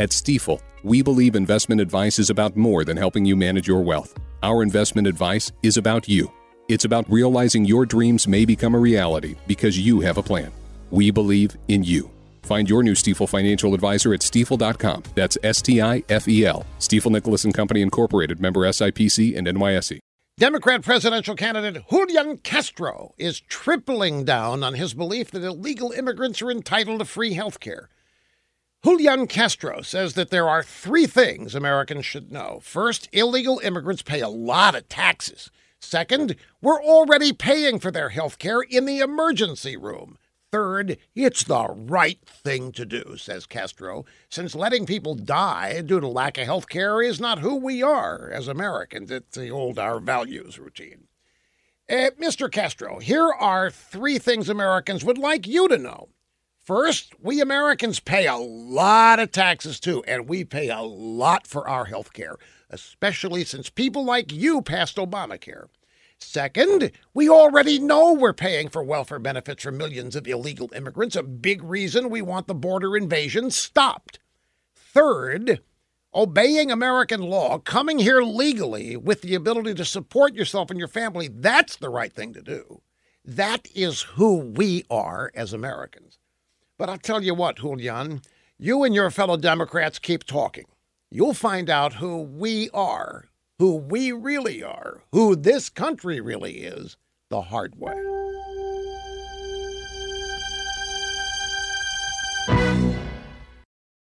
At Stifel, we believe investment advice is about more than helping you manage your wealth. Our investment advice is about you. It's about realizing your dreams may become a reality because you have a plan. We believe in you. Find your new Stifel financial advisor at stifel.com. That's S T I F E L. Stifel Nicolaus and Company Incorporated, member SIPC and NYSE. Democrat presidential candidate Julian Castro is tripling down on his belief that illegal immigrants are entitled to free health care. Julian Castro says that there are three things Americans should know. First, illegal immigrants pay a lot of taxes. Second, we're already paying for their health care in the emergency room. Third, it's the right thing to do, says Castro, since letting people die due to lack of health care is not who we are as Americans. It's the old our values routine. Uh, Mr. Castro, here are three things Americans would like you to know. First, we Americans pay a lot of taxes too, and we pay a lot for our health care, especially since people like you passed Obamacare. Second, we already know we're paying for welfare benefits for millions of illegal immigrants, a big reason we want the border invasion stopped. Third, obeying American law, coming here legally with the ability to support yourself and your family, that's the right thing to do. That is who we are as Americans. But I'll tell you what, Julian, you and your fellow Democrats keep talking. You'll find out who we are, who we really are, who this country really is, the hard way.